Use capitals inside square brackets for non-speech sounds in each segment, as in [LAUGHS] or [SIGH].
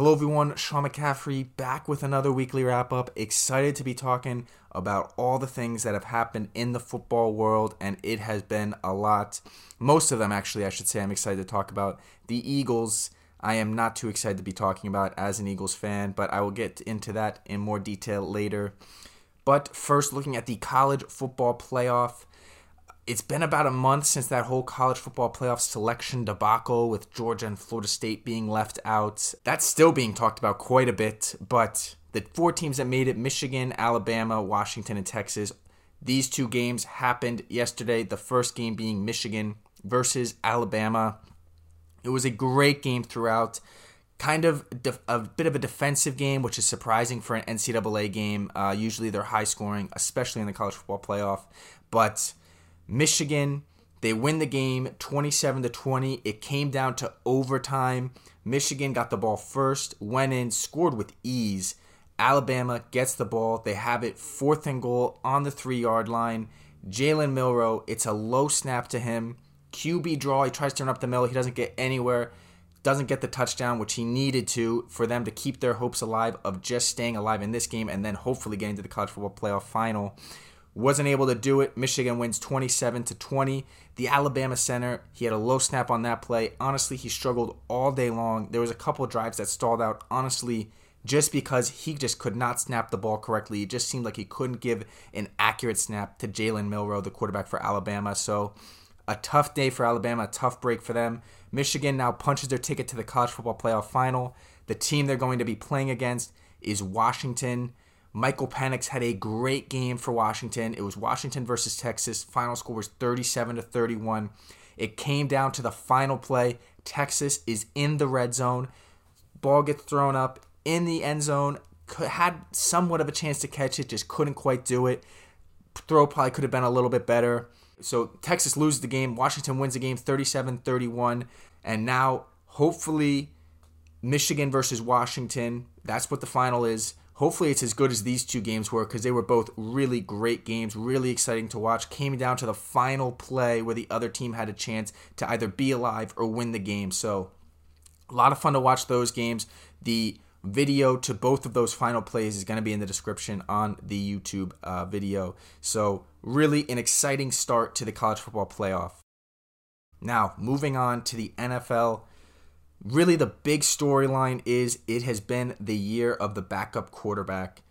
Hello, everyone. Sean McCaffrey back with another weekly wrap up. Excited to be talking about all the things that have happened in the football world, and it has been a lot. Most of them, actually, I should say, I'm excited to talk about. The Eagles, I am not too excited to be talking about as an Eagles fan, but I will get into that in more detail later. But first, looking at the college football playoff it's been about a month since that whole college football playoff selection debacle with Georgia and Florida State being left out. That's still being talked about quite a bit, but the four teams that made it Michigan, Alabama, Washington, and Texas these two games happened yesterday. The first game being Michigan versus Alabama. It was a great game throughout. Kind of a bit of a defensive game, which is surprising for an NCAA game. Uh, usually they're high scoring, especially in the college football playoff. But Michigan, they win the game 27 to 20. It came down to overtime. Michigan got the ball first, went in, scored with ease. Alabama gets the ball. They have it fourth and goal on the three yard line. Jalen Milroe, it's a low snap to him. QB draw. He tries to turn up the middle. He doesn't get anywhere. Doesn't get the touchdown, which he needed to for them to keep their hopes alive of just staying alive in this game and then hopefully getting to the college football playoff final wasn't able to do it. Michigan wins 27 to 20. The Alabama center, he had a low snap on that play. Honestly, he struggled all day long. There was a couple drives that stalled out. Honestly, just because he just could not snap the ball correctly. It just seemed like he couldn't give an accurate snap to Jalen Milroe, the quarterback for Alabama. So, a tough day for Alabama, a tough break for them. Michigan now punches their ticket to the college football playoff final. The team they're going to be playing against is Washington. Michael Penix had a great game for Washington. It was Washington versus Texas. Final score was 37 to 31. It came down to the final play. Texas is in the red zone. Ball gets thrown up in the end zone. Had somewhat of a chance to catch it, just couldn't quite do it. Throw probably could have been a little bit better. So Texas loses the game. Washington wins the game 37 31. And now, hopefully, Michigan versus Washington. That's what the final is. Hopefully, it's as good as these two games were because they were both really great games, really exciting to watch. Came down to the final play where the other team had a chance to either be alive or win the game. So, a lot of fun to watch those games. The video to both of those final plays is going to be in the description on the YouTube uh, video. So, really an exciting start to the college football playoff. Now, moving on to the NFL really the big storyline is it has been the year of the backup quarterback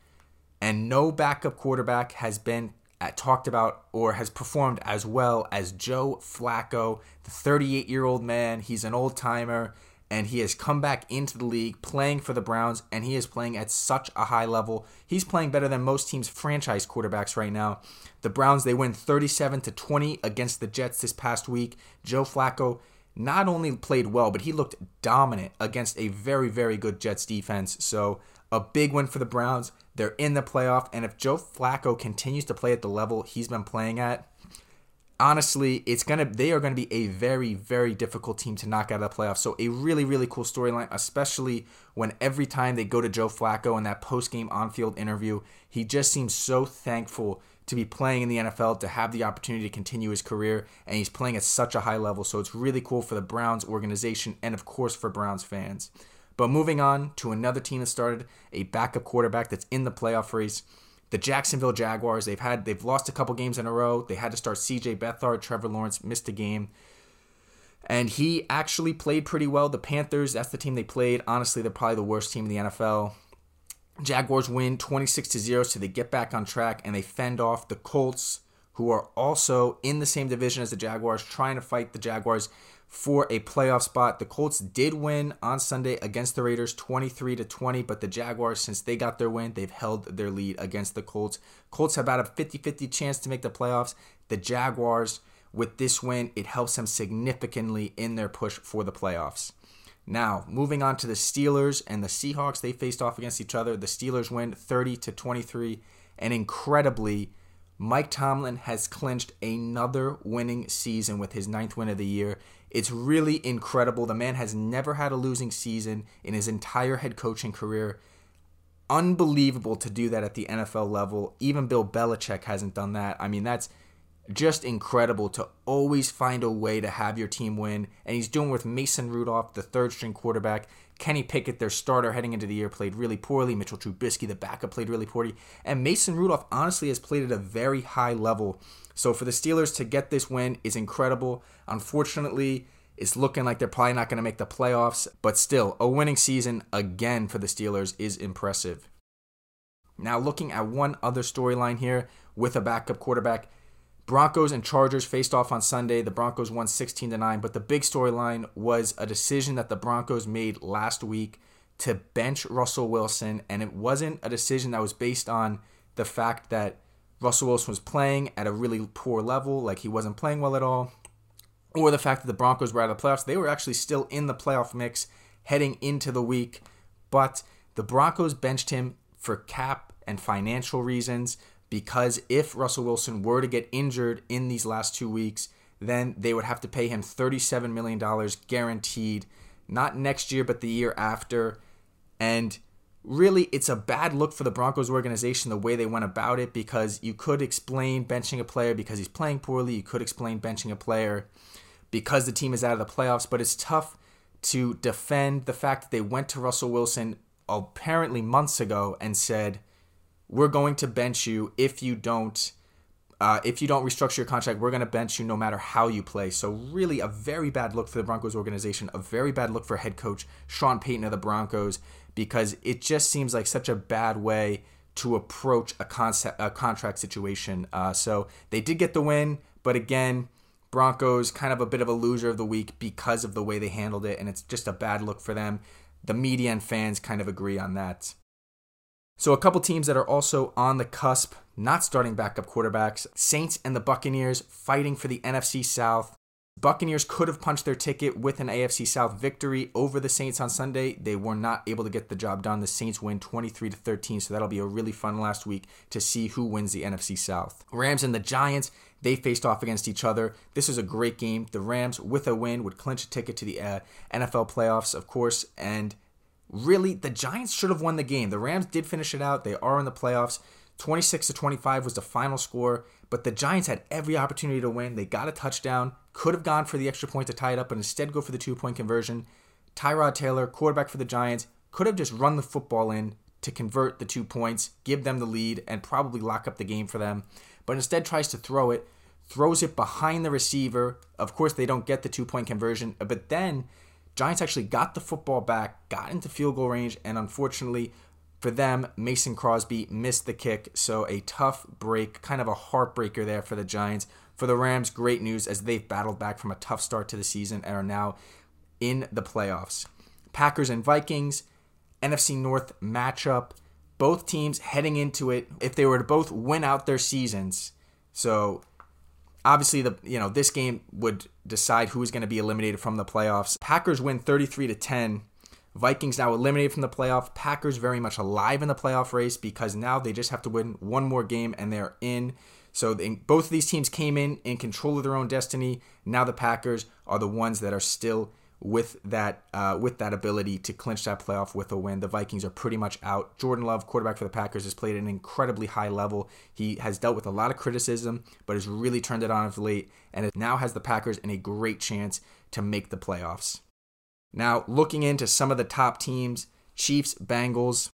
and no backup quarterback has been at, talked about or has performed as well as Joe Flacco, the 38 year old man. He's an old timer and he has come back into the league playing for the Browns and he is playing at such a high level. He's playing better than most teams' franchise quarterbacks right now. The Browns they win 37 to 20 against the Jets this past week. Joe Flacco not only played well, but he looked dominant against a very, very good Jets defense. So a big win for the Browns. They're in the playoff, and if Joe Flacco continues to play at the level he's been playing at, honestly, it's gonna they are gonna be a very, very difficult team to knock out of the playoffs. So a really, really cool storyline, especially when every time they go to Joe Flacco in that post game on field interview, he just seems so thankful to be playing in the NFL, to have the opportunity to continue his career, and he's playing at such a high level. So it's really cool for the Browns organization and, of course, for Browns fans. But moving on to another team that started a backup quarterback that's in the playoff race. The Jacksonville Jaguars, they've had they've lost a couple games in a row. They had to start CJ Beathard, Trevor Lawrence missed a game. And he actually played pretty well. The Panthers, that's the team they played. Honestly, they're probably the worst team in the NFL. Jaguars win 26 to 0, so they get back on track and they fend off the Colts, who are also in the same division as the Jaguars, trying to fight the Jaguars for a playoff spot. The Colts did win on Sunday against the Raiders 23 to 20, but the Jaguars, since they got their win, they've held their lead against the Colts. Colts have about a 50 50 chance to make the playoffs. The Jaguars, with this win, it helps them significantly in their push for the playoffs. Now, moving on to the Steelers and the Seahawks, they faced off against each other. The Steelers win 30 to 23, and incredibly, Mike Tomlin has clinched another winning season with his ninth win of the year. It's really incredible. The man has never had a losing season in his entire head coaching career. Unbelievable to do that at the NFL level. Even Bill Belichick hasn't done that. I mean, that's just incredible to always find a way to have your team win. And he's doing with Mason Rudolph, the third string quarterback. Kenny Pickett, their starter heading into the year, played really poorly. Mitchell Trubisky, the backup, played really poorly. And Mason Rudolph, honestly, has played at a very high level. So for the Steelers to get this win is incredible. Unfortunately, it's looking like they're probably not going to make the playoffs, but still, a winning season again for the Steelers is impressive. Now, looking at one other storyline here with a backup quarterback, Broncos and Chargers faced off on Sunday. The Broncos won 16 to 9, but the big storyline was a decision that the Broncos made last week to bench Russell Wilson, and it wasn't a decision that was based on the fact that Russell Wilson was playing at a really poor level, like he wasn't playing well at all, or the fact that the Broncos were out of the playoffs. They were actually still in the playoff mix heading into the week, but the Broncos benched him for cap and financial reasons because if Russell Wilson were to get injured in these last two weeks, then they would have to pay him $37 million guaranteed, not next year, but the year after. And really, it's a bad look for the Broncos organization the way they went about it because you could explain benching a player because he's playing poorly. You could explain benching a player because the team is out of the playoffs, but it's tough to defend the fact that they went to Russell Wilson apparently months ago and said, we're going to bench you if you don't uh, if you don't restructure your contract, we're going to bench you no matter how you play. So, really, a very bad look for the Broncos organization, a very bad look for head coach Sean Payton of the Broncos, because it just seems like such a bad way to approach a, concept, a contract situation. Uh, so, they did get the win, but again, Broncos kind of a bit of a loser of the week because of the way they handled it, and it's just a bad look for them. The media and fans kind of agree on that. So, a couple teams that are also on the cusp, not starting backup quarterbacks Saints and the Buccaneers fighting for the NFC South. Buccaneers could have punched their ticket with an AFC South victory over the Saints on Sunday. They were not able to get the job done. The Saints win 23 to 13, so that'll be a really fun last week to see who wins the NFC South. Rams and the Giants, they faced off against each other. This was a great game. The Rams, with a win, would clinch a ticket to the uh, NFL playoffs, of course, and really the Giants should have won the game. The Rams did finish it out. They are in the playoffs. 26 to 25 was the final score, but the Giants had every opportunity to win. They got a touchdown, could have gone for the extra point to tie it up, but instead go for the two point conversion. Tyrod Taylor, quarterback for the Giants, could have just run the football in to convert the two points, give them the lead, and probably lock up the game for them. But instead tries to throw it, throws it behind the receiver. Of course, they don't get the two point conversion, but then Giants actually got the football back, got into field goal range, and unfortunately for them, Mason Crosby missed the kick. So a tough break, kind of a heartbreaker there for the Giants. For the Rams, great news as they've battled back from a tough start to the season and are now in the playoffs. Packers and Vikings, NFC North matchup. Both teams heading into it, if they were to both win out their seasons, so obviously the you know this game would decide who is going to be eliminated from the playoffs. Packers win 33 to 10. Vikings now eliminated from the playoff. Packers very much alive in the playoff race because now they just have to win one more game and they're in. So they, both of these teams came in in control of their own destiny. Now the Packers are the ones that are still with that uh, with that ability to clinch that playoff with a win. The Vikings are pretty much out. Jordan Love, quarterback for the Packers, has played at an incredibly high level. He has dealt with a lot of criticism, but has really turned it on of late, and it now has the Packers in a great chance to make the playoffs. Now, looking into some of the top teams, Chiefs, Bengals.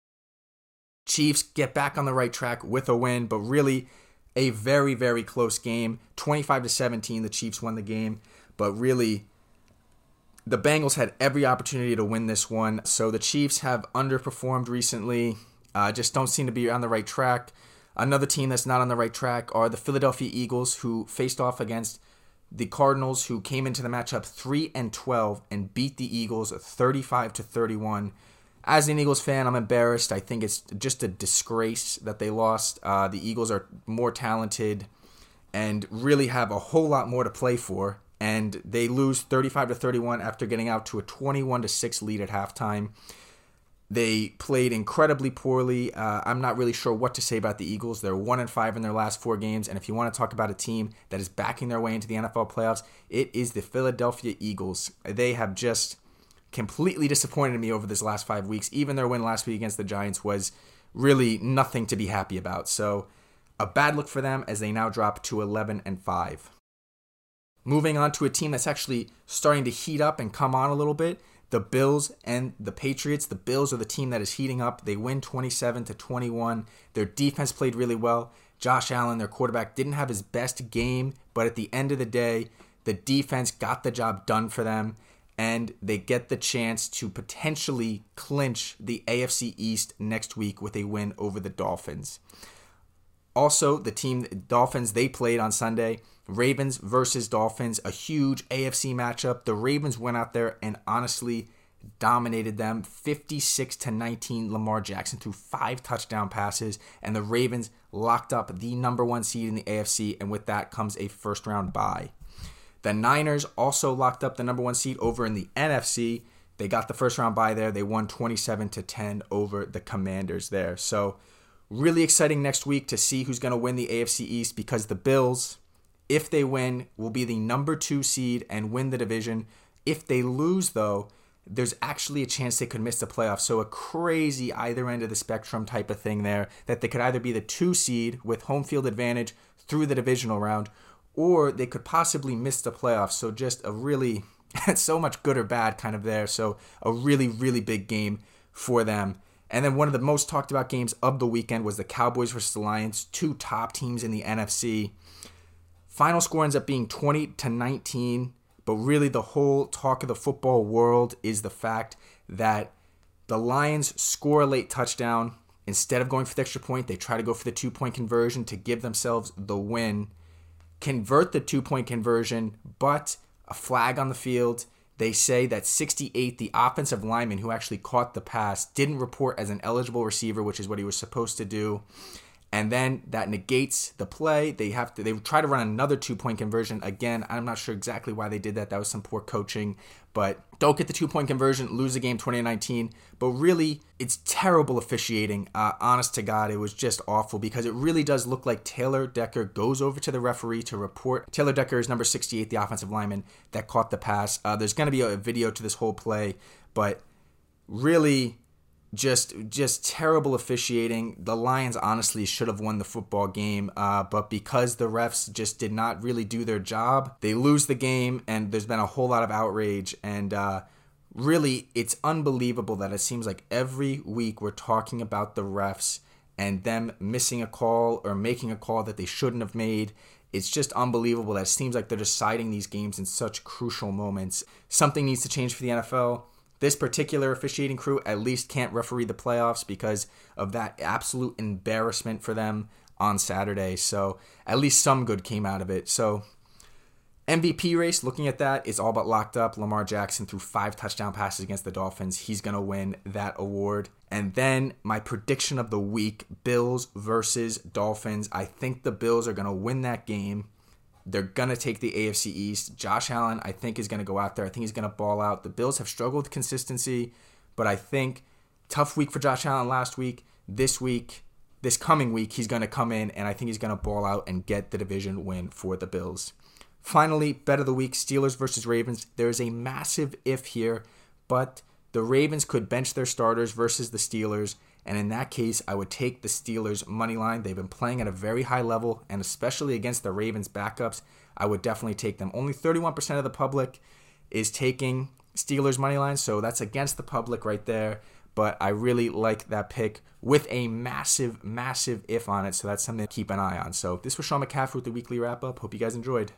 Chiefs get back on the right track with a win, but really a very, very close game. 25 to 17, the Chiefs won the game, but really the Bengals had every opportunity to win this one, so the Chiefs have underperformed recently. Uh, just don't seem to be on the right track. Another team that's not on the right track are the Philadelphia Eagles, who faced off against the Cardinals, who came into the matchup 3 and 12 and beat the Eagles 35 to 31. As an Eagles fan, I'm embarrassed. I think it's just a disgrace that they lost. Uh, the Eagles are more talented and really have a whole lot more to play for and they lose 35 to 31 after getting out to a 21 to 6 lead at halftime. They played incredibly poorly. Uh, I'm not really sure what to say about the Eagles. They're one and five in their last four games, and if you want to talk about a team that is backing their way into the NFL playoffs, it is the Philadelphia Eagles. They have just completely disappointed me over this last five weeks. Even their win last week against the Giants was really nothing to be happy about. So A bad look for them as they now drop to 11 and 5. Moving on to a team that's actually starting to heat up and come on a little bit, the Bills and the Patriots. The Bills are the team that is heating up. They win 27 to 21. Their defense played really well. Josh Allen, their quarterback, didn't have his best game, but at the end of the day, the defense got the job done for them and they get the chance to potentially clinch the AFC East next week with a win over the Dolphins. Also, the team the Dolphins they played on Sunday, Ravens versus Dolphins, a huge AFC matchup. The Ravens went out there and honestly dominated them 56 to 19 Lamar Jackson threw five touchdown passes and the Ravens locked up the number 1 seed in the AFC and with that comes a first round bye. The Niners also locked up the number one seed over in the NFC. They got the first round bye there. They won 27 to 10 over the Commanders there. So, really exciting next week to see who's going to win the AFC East because the Bills, if they win, will be the number two seed and win the division. If they lose, though, there's actually a chance they could miss the playoffs. So a crazy either end of the spectrum type of thing there that they could either be the two seed with home field advantage through the divisional round, or they could possibly miss the playoffs. So just a really, [LAUGHS] so much good or bad kind of there. So a really, really big game for them. And then one of the most talked about games of the weekend was the Cowboys versus the Lions, two top teams in the NFC. Final score ends up being 20 to 19, but really the whole talk of the football world is the fact that the Lions score a late touchdown. Instead of going for the extra point, they try to go for the two point conversion to give themselves the win convert the two point conversion, but a flag on the field. They say that 68, the offensive lineman who actually caught the pass, didn't report as an eligible receiver, which is what he was supposed to do and then that negates the play. They have to they try to run another two point conversion again. I'm not sure exactly why they did that. That was some poor coaching, but don't get the two point conversion, lose the game 2019. But really, it's terrible officiating. Uh, honest to God, it was just awful because it really does look like Taylor Decker goes over to the referee to report. Taylor Decker is number 68, the offensive lineman that caught the pass. Uh, there's going to be a video to this whole play, but really just just terrible officiating. The Lions honestly should have won the football game, uh, but because the refs just did not really do their job, they lose the game, and there's been a whole lot of outrage. And uh, really, it's unbelievable that it seems like every week we're talking about the refs and them missing a call or making a call that they shouldn't have made. It's just unbelievable that it seems like they're deciding these games in such crucial moments. Something needs to change for the NFL this particular officiating crew at least can't referee the playoffs because of that absolute embarrassment for them on Saturday. So at least some good came out of it. So MVP race, looking at that, is all but locked up. Lamar Jackson threw five touchdown passes against the Dolphins. He's going to win that award. And then my prediction of the week Bills versus Dolphins. I think the Bills are going to win that game. They're going to take the AFC East. Josh Allen, I think, is going to go out there. I think he's going to ball out. The Bills have struggled with consistency, but I think tough week for Josh Allen last week. This week, this coming week, he's going to come in, and I think he's going to ball out and get the division win for the Bills. Finally, bet of the week Steelers versus Ravens. There is a massive if here, but the Ravens could bench their starters versus the Steelers and in that case, I would take the Steelers' money line. They've been playing at a very high level, and especially against the Ravens' backups, I would definitely take them. Only 31% of the public is taking Steelers' money line, so that's against the public right there. But I really like that pick with a massive, massive if on it. So that's something to keep an eye on. So this was Sean McCaffrey with the weekly wrap up. Hope you guys enjoyed.